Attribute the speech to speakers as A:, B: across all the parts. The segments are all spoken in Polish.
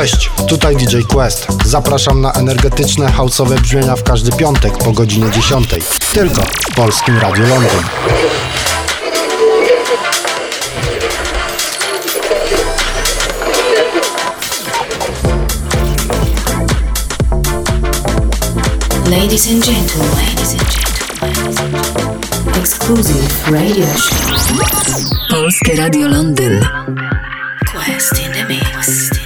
A: Cześć, tutaj DJ Quest. Zapraszam na energetyczne, houseowe brzmienia w każdy piątek po godzinie 10. Tylko w Polskim Radiu Londyn.
B: Ladies and gentlemen, ladies and gentlemen, exclusive radio show. Polskie Radio Londyn. Quest in the mix.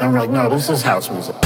C: I'm like, no, this is house music.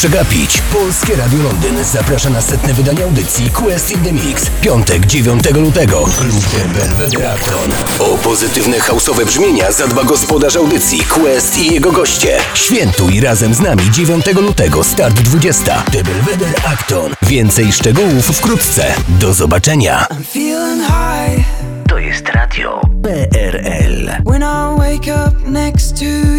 D: Przegapić. Polskie Radio Londyn zaprasza na setne wydanie audycji Quest in the Mix. Piątek 9 lutego. Klub Belvedere Acton. O pozytywne hausowe brzmienia zadba gospodarz audycji Quest i jego goście. Świętuj razem z nami 9 lutego, start 20. The Belvedere Acton. Więcej szczegółów wkrótce. Do zobaczenia. To jest radio PRL.
B: when I wake up next to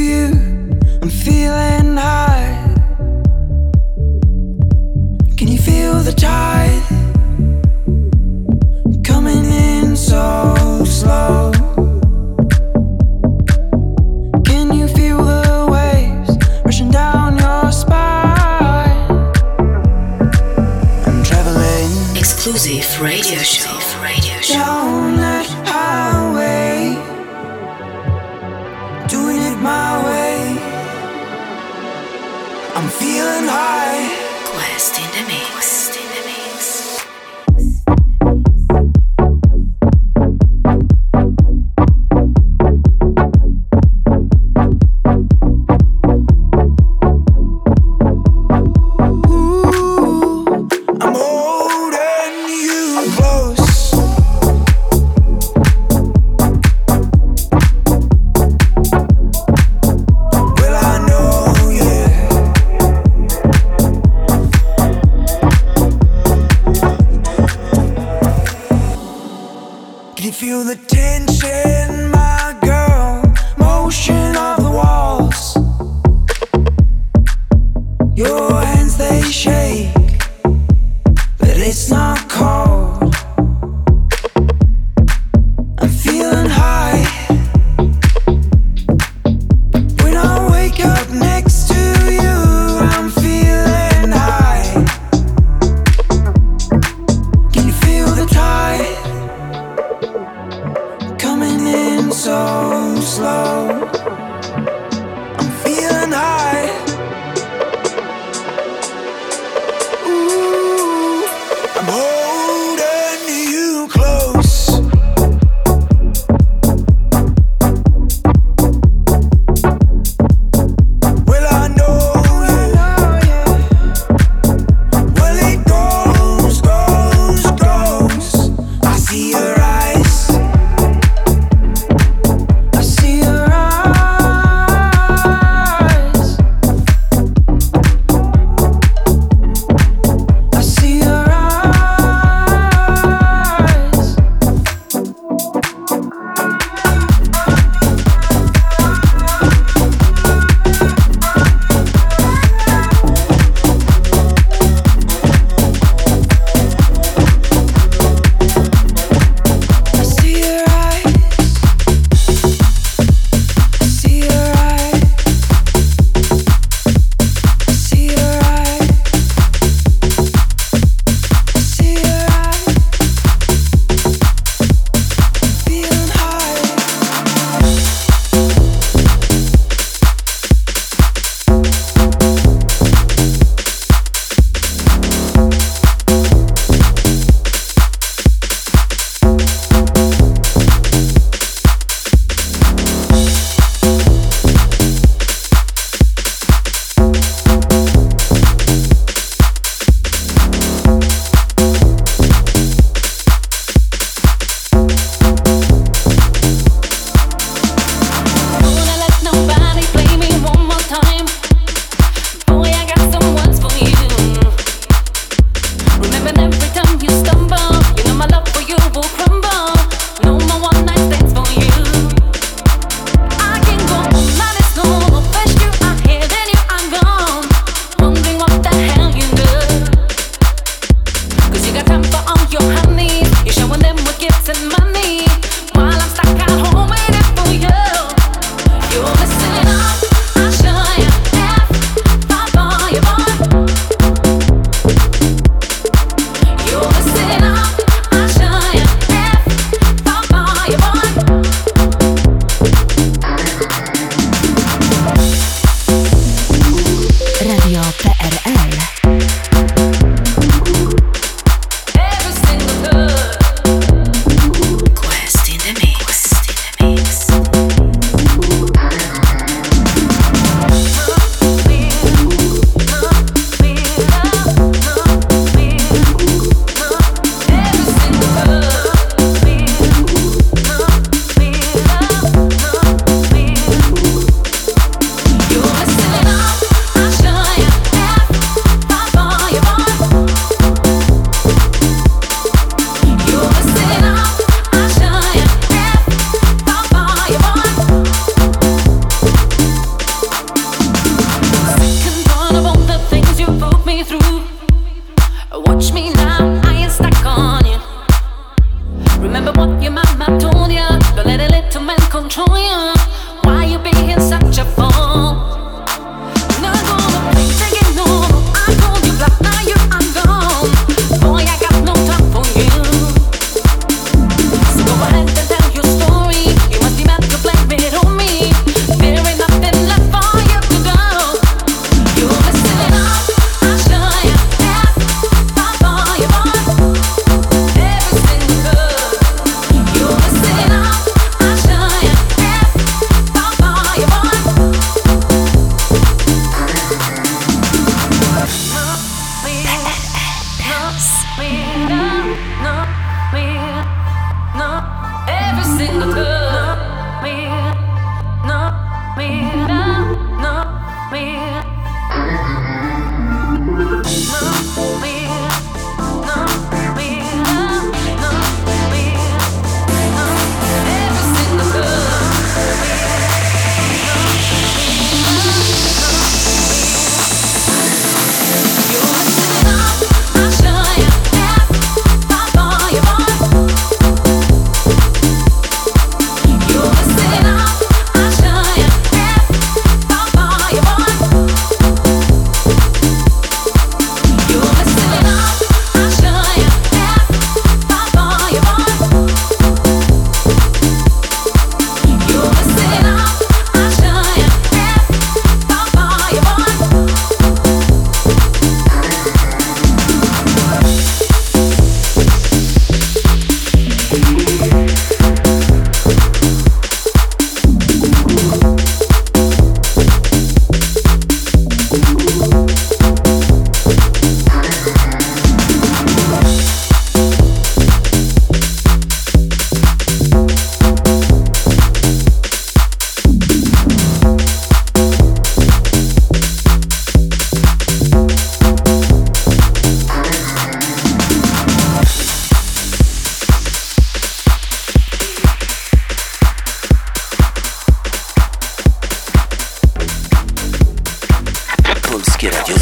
E: Polskie Radio.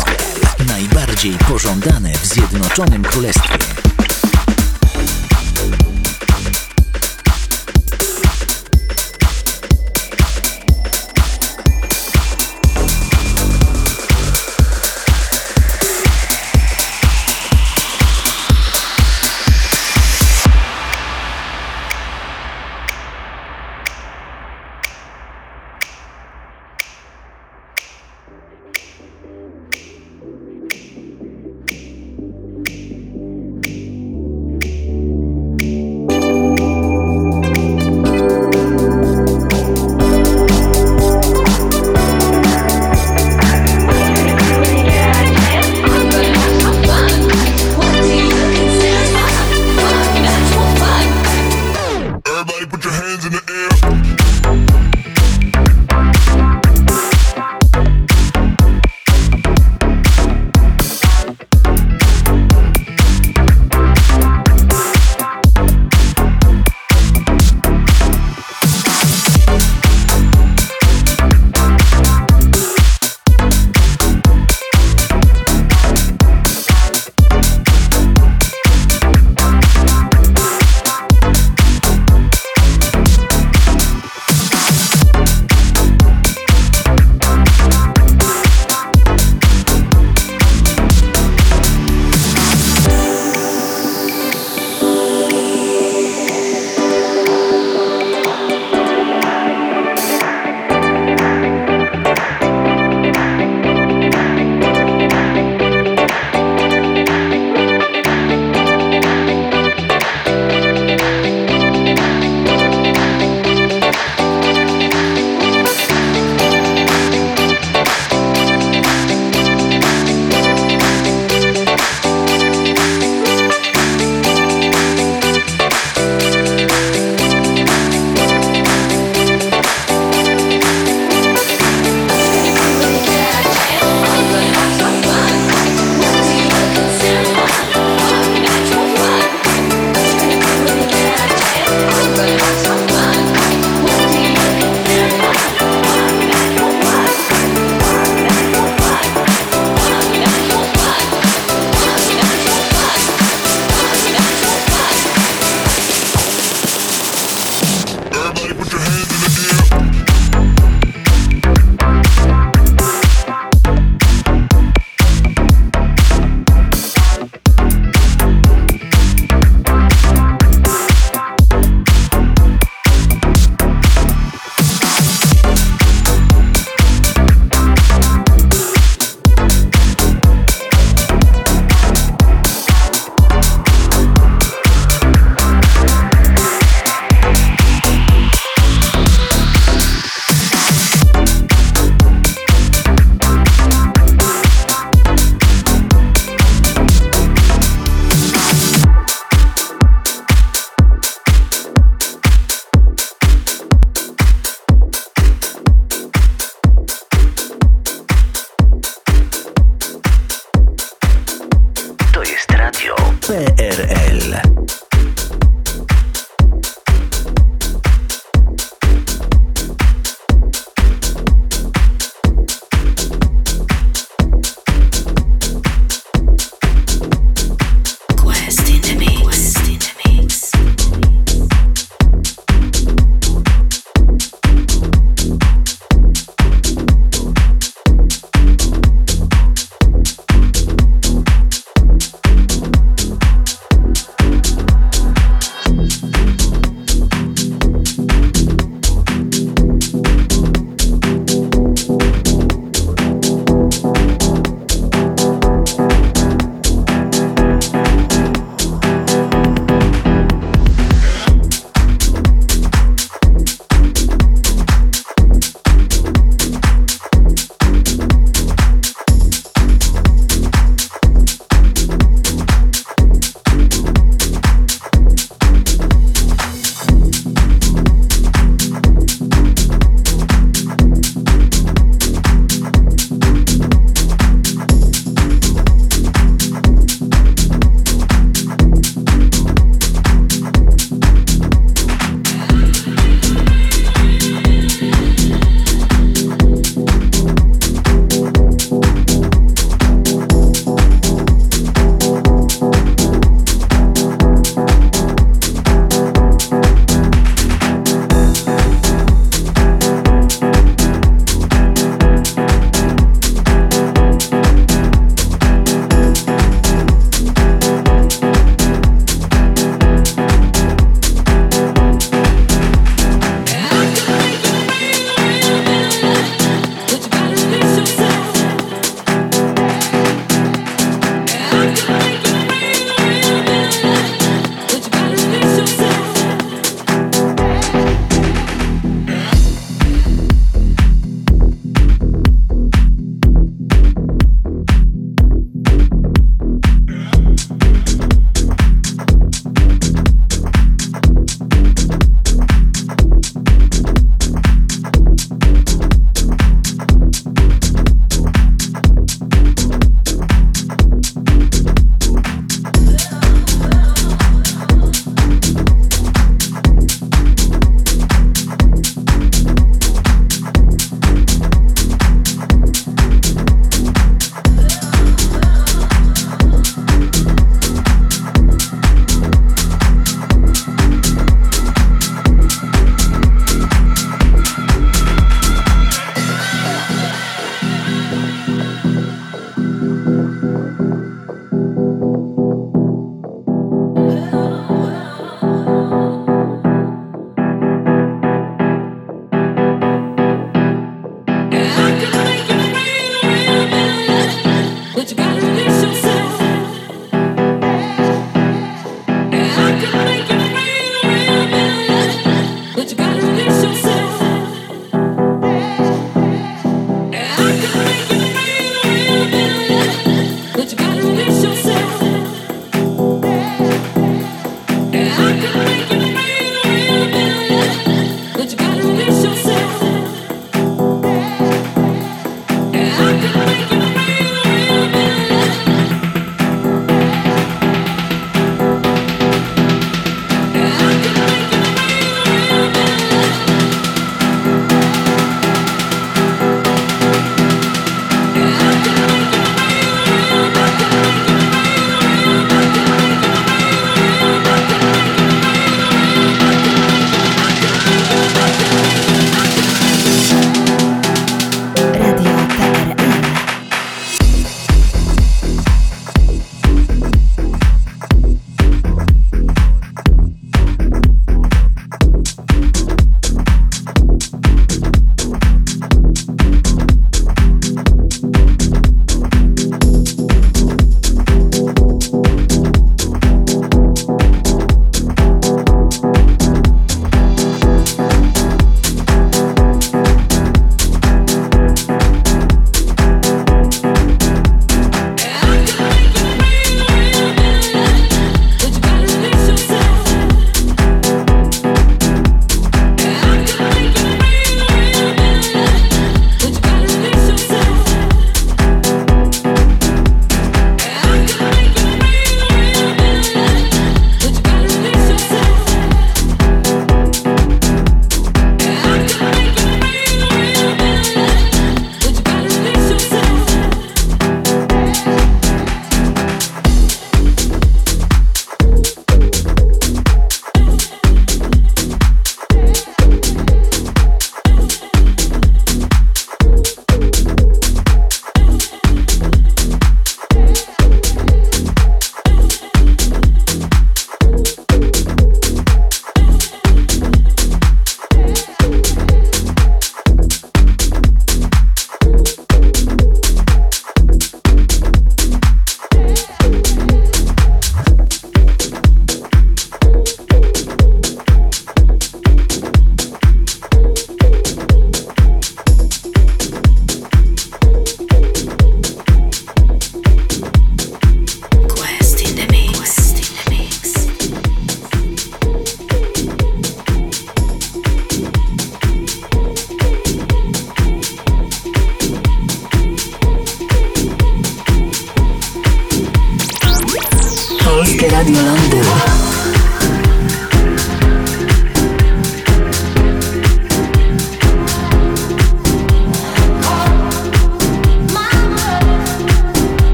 E: Najbardziej pożądane w Zjednoczonym Królestwie.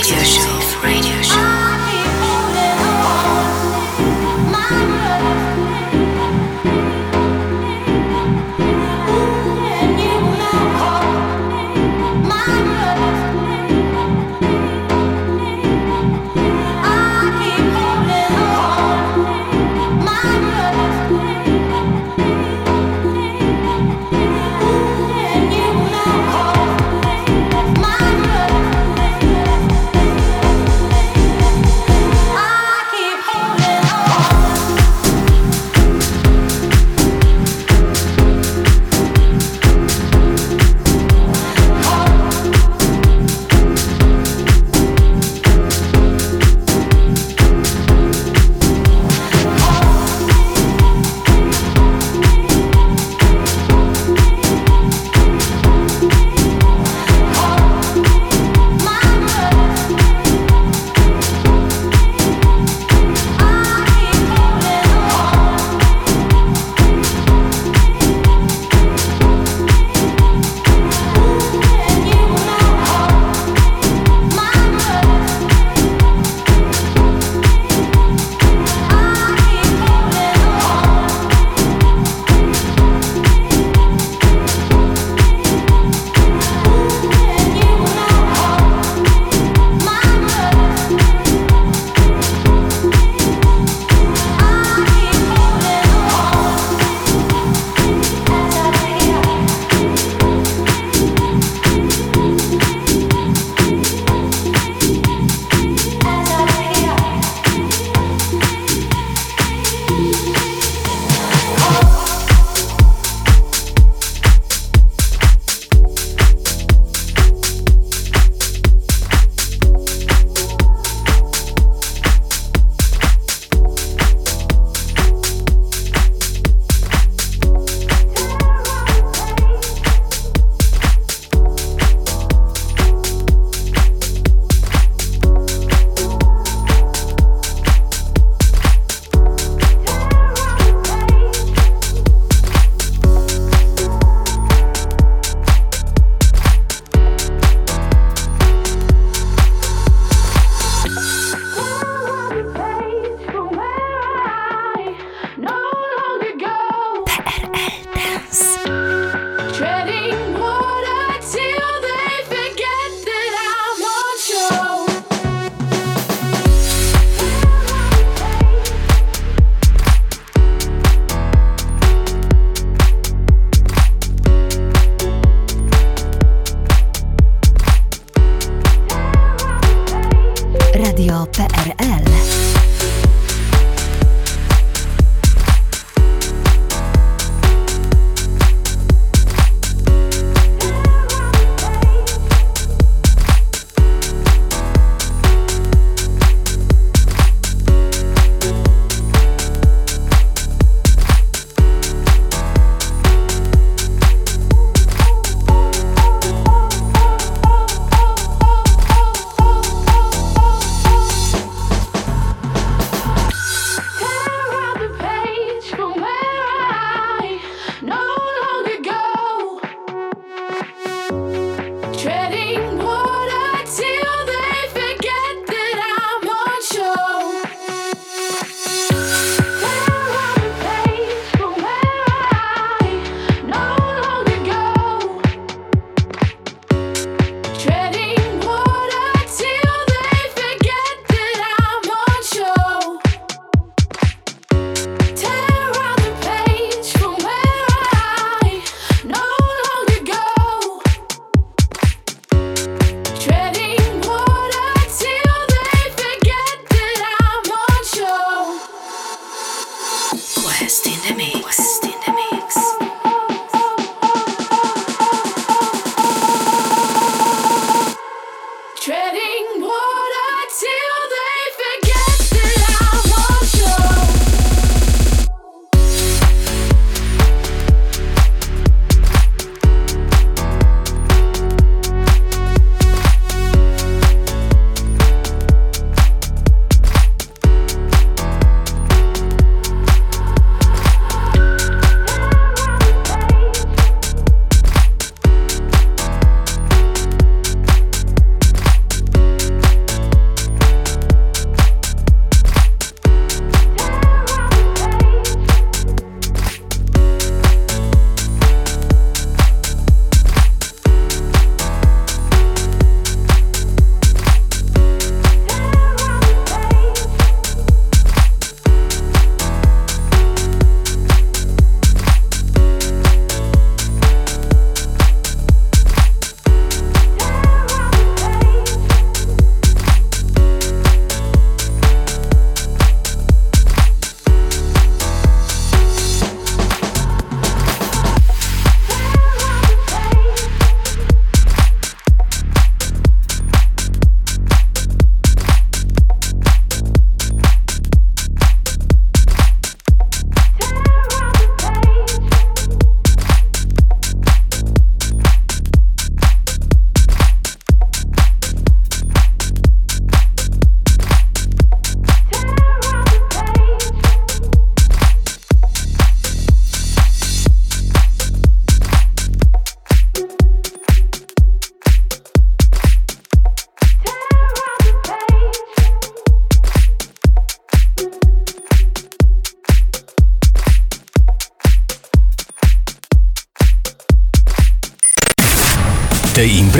F: Radio Show.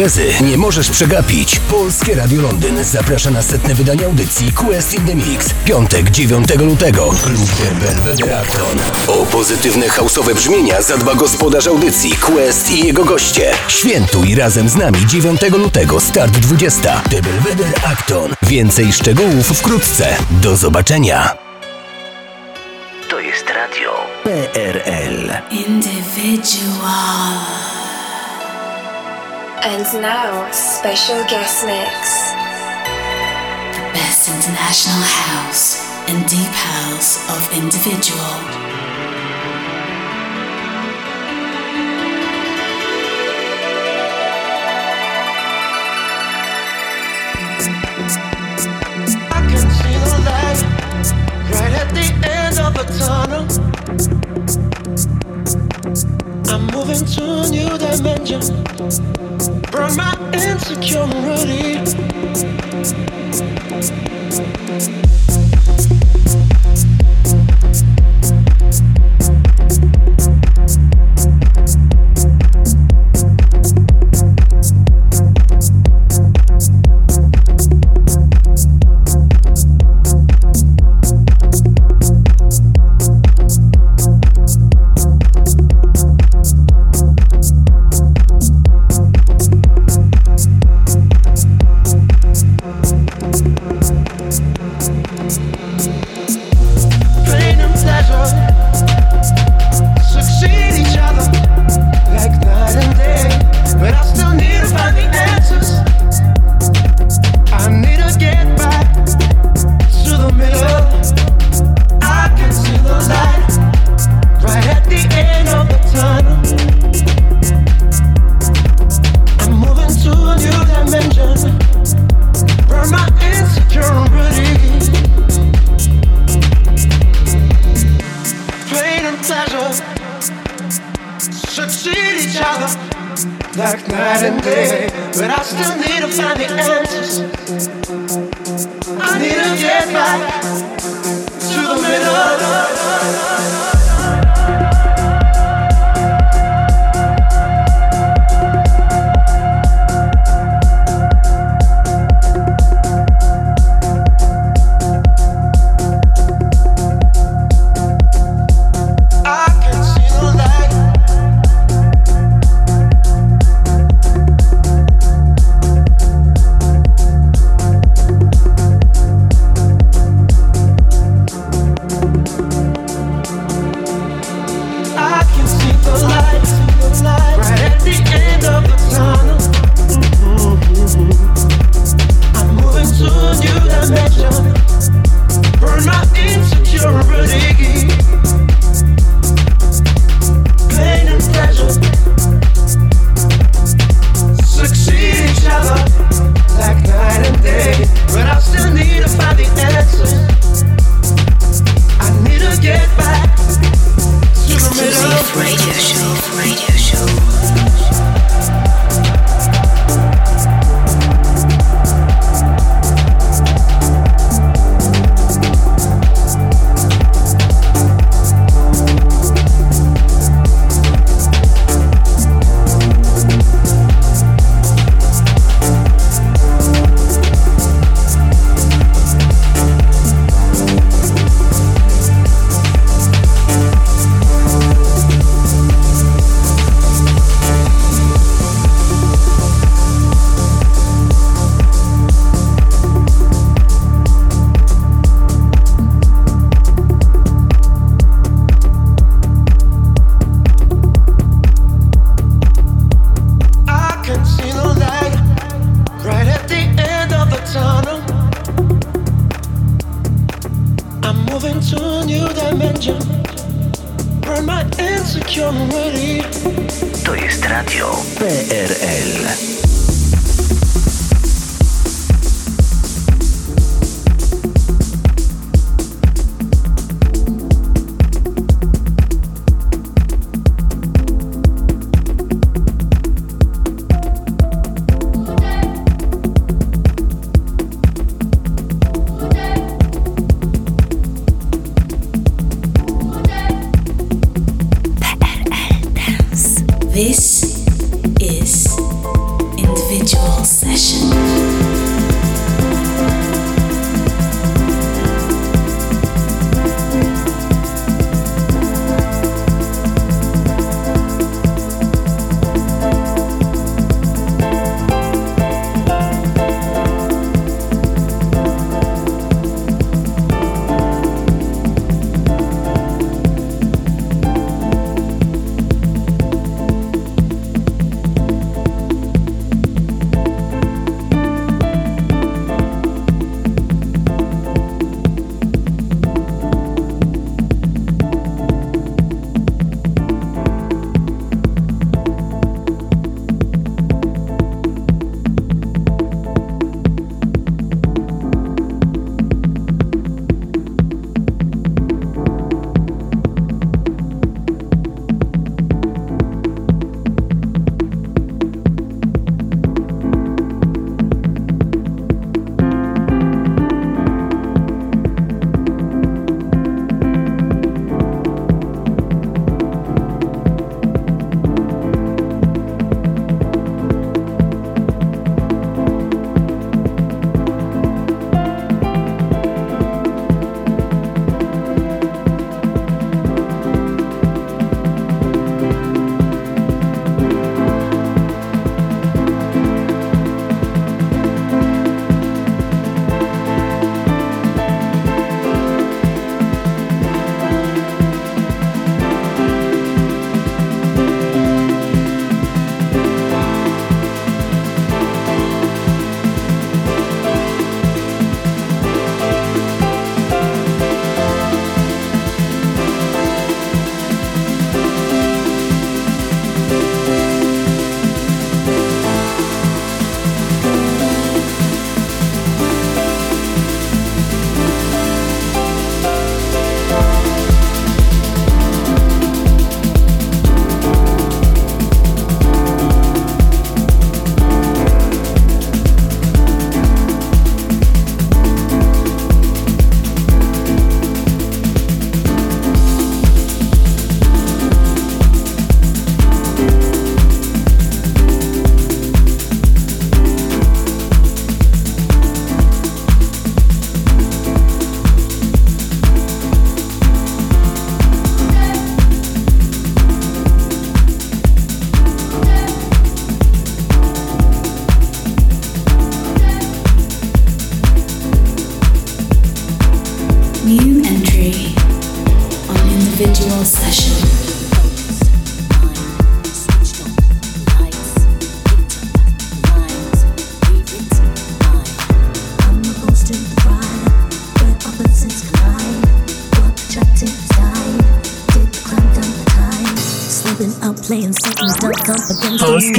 D: Imprezy nie możesz przegapić. Polskie Radio Londyn zaprasza na setne wydanie audycji Quest in the Mix. Piątek 9 lutego. Klub Belvedere Acton. O pozytywne hausowe brzmienia zadba gospodarz audycji Quest i jego goście. Świętuj razem z nami 9 lutego, start 20. The Belvedere Acton. Więcej szczegółów wkrótce. Do zobaczenia.
G: To jest radio PRL.
H: Individual.
I: And now, special guest mix.
H: The best international house and deep house of individual.
J: I'm moving to a new dimension. Burn my insecurity.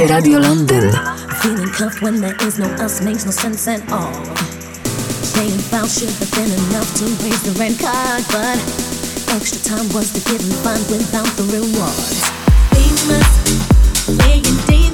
F: Radio London.
K: Feeling cuffed when there is no us makes no sense at all. Paying foul should have been enough to raise the rent card, but extra time was the given fun without the reward. Famous,
B: laying deep.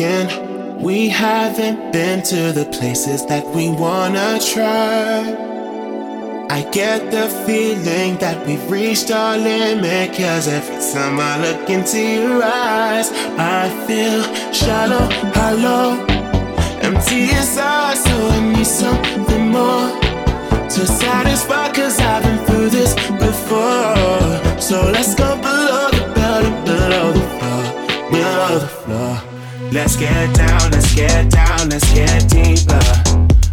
B: We
L: haven't been to the places that we wanna try. I get the feeling that we've reached our limit. Cause every time I look into your eyes, I feel shallow, hollow, empty inside. So I need something more to satisfy. Cause I've been through this before. So let's go below the belt and below the floor, below the floor. Let's get down, let's get down, let's get deeper.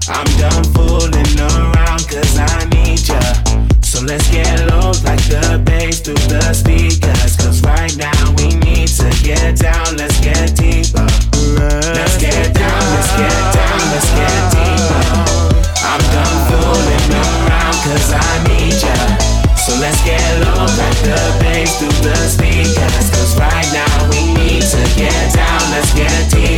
L: I'm done fooling around cause I need ya. So let's get low like the bass through the speakers. Cause right now we need to get down, let's get deeper. Let's get down, let's get down, let's get deeper. I'm done fooling around cause I need ya. So let's get low like the bass through the speakers. Cause right now we need to get down, let's get
F: deep.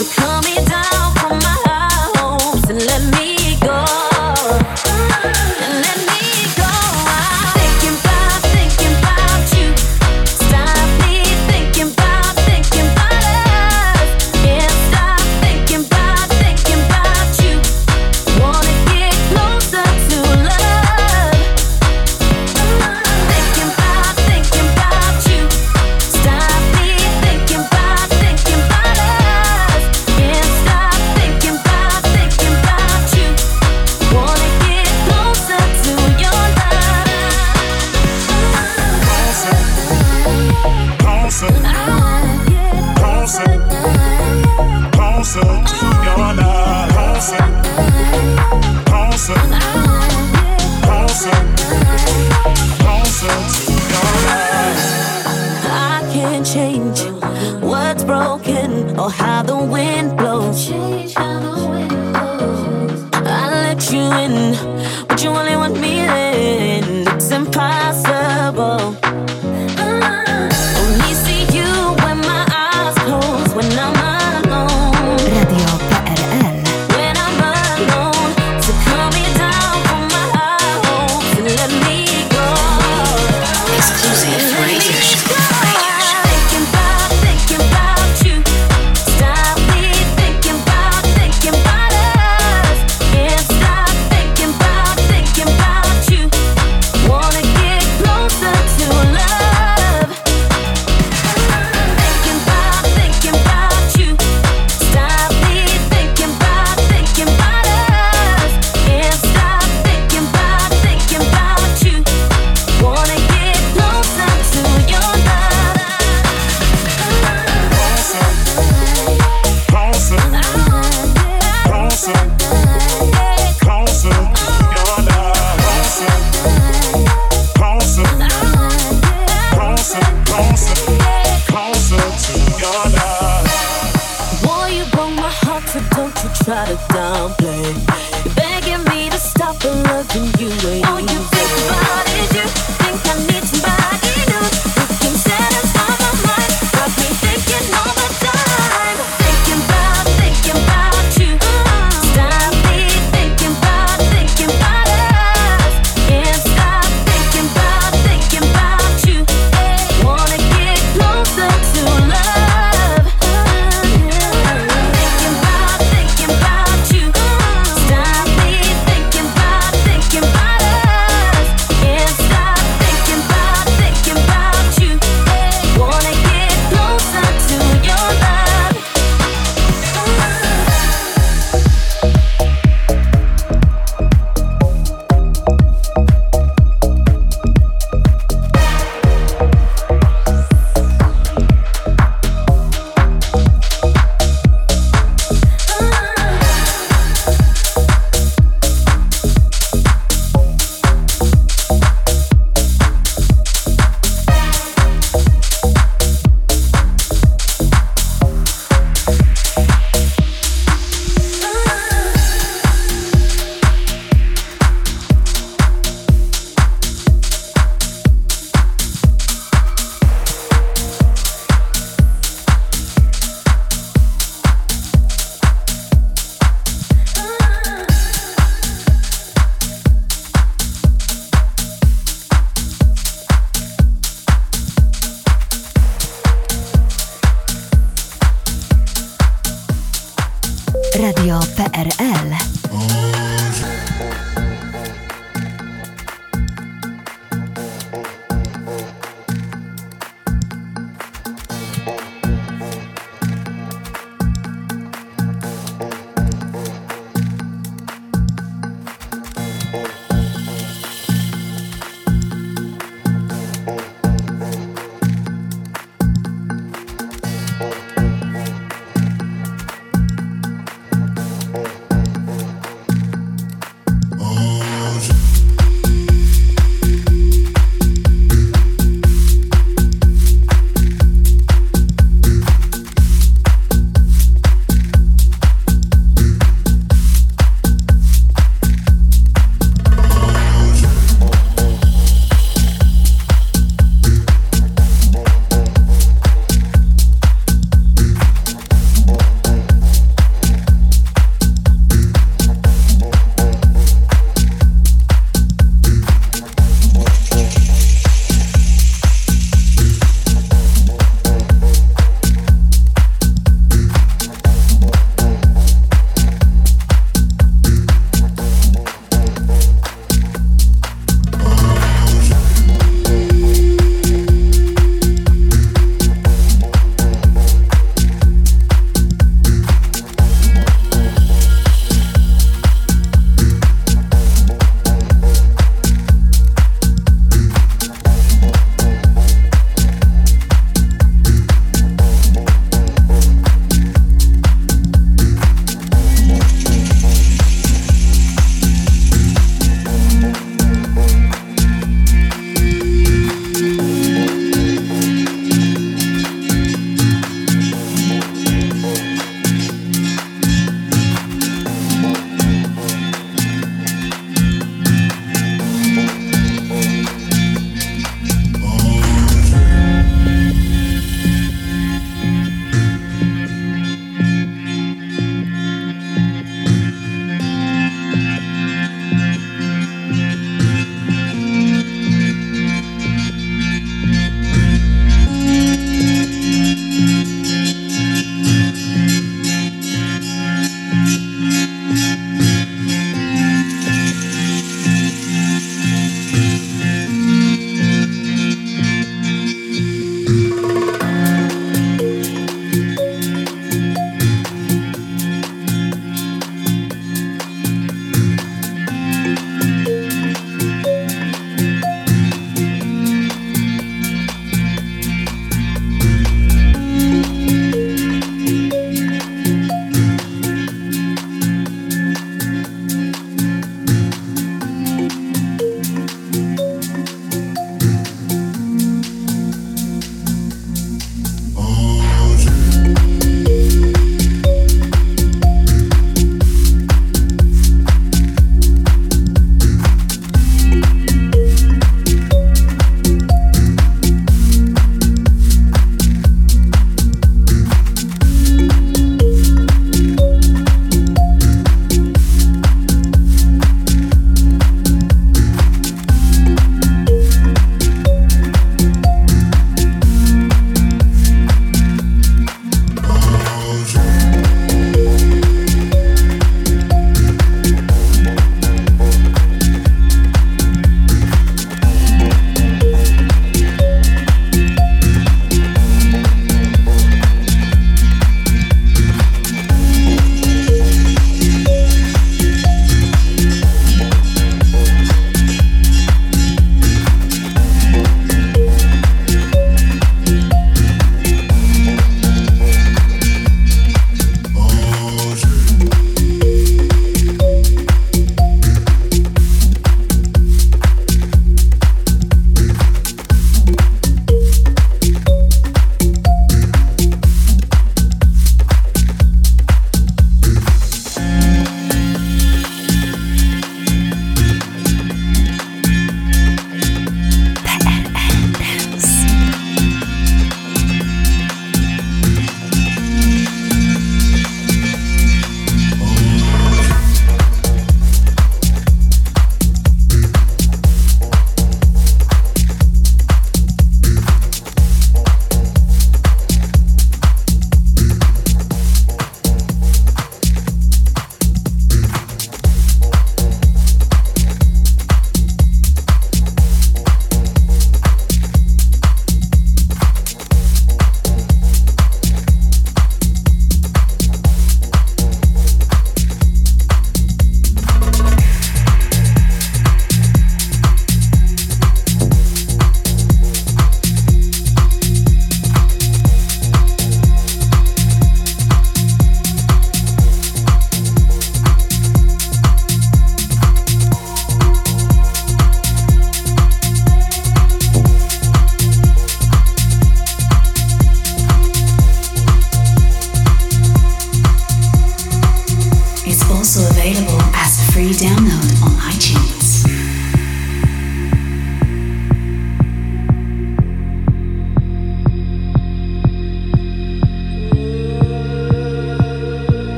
M: surprise.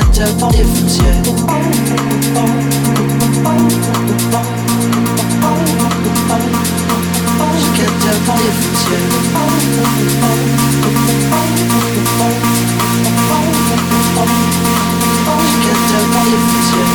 M: enter for difference, yeah. She can't tell for difference, yeah. She can't tell difference.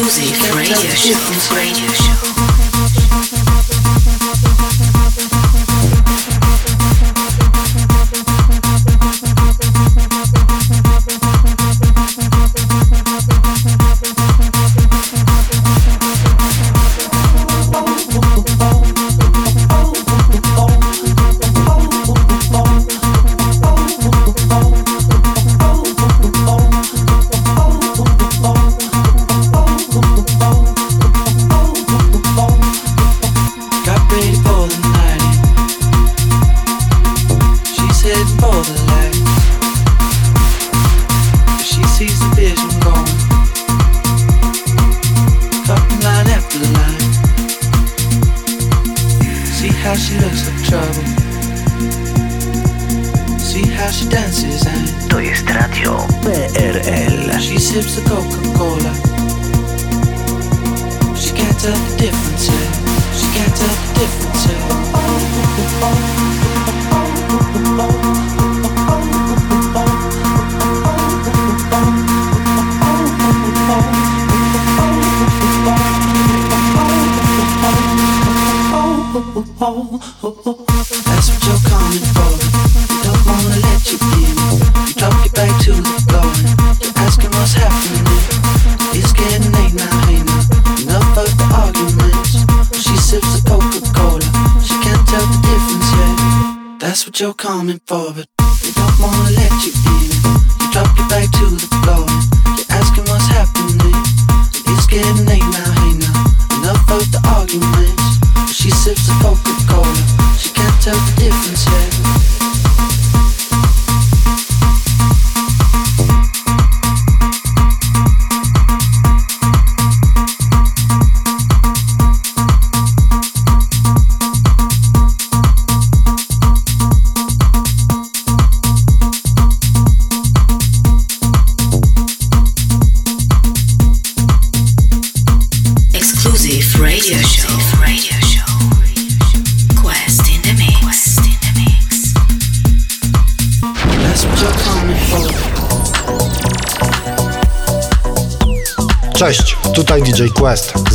M: Music
F: Radio Show. Radio Show.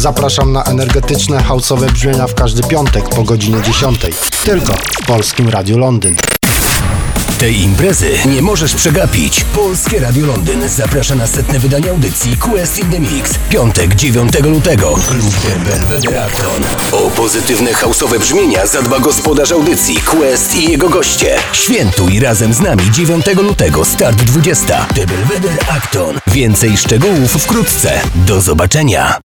A: Zapraszam na energetyczne, hałsowe brzmienia w każdy piątek po godzinie 10. Tylko w Polskim Radiu Londyn.
D: Tej imprezy nie możesz przegapić. Polskie Radio Londyn zaprasza na setne wydanie audycji Quest in the Mix. Piątek 9 lutego. Klub Belvedere Acton. O pozytywne hausowe brzmienia zadba gospodarz audycji Quest i jego goście. Świętuj razem z nami 9 lutego, start 20. The Belvedere Acton. Więcej szczegółów wkrótce. Do zobaczenia.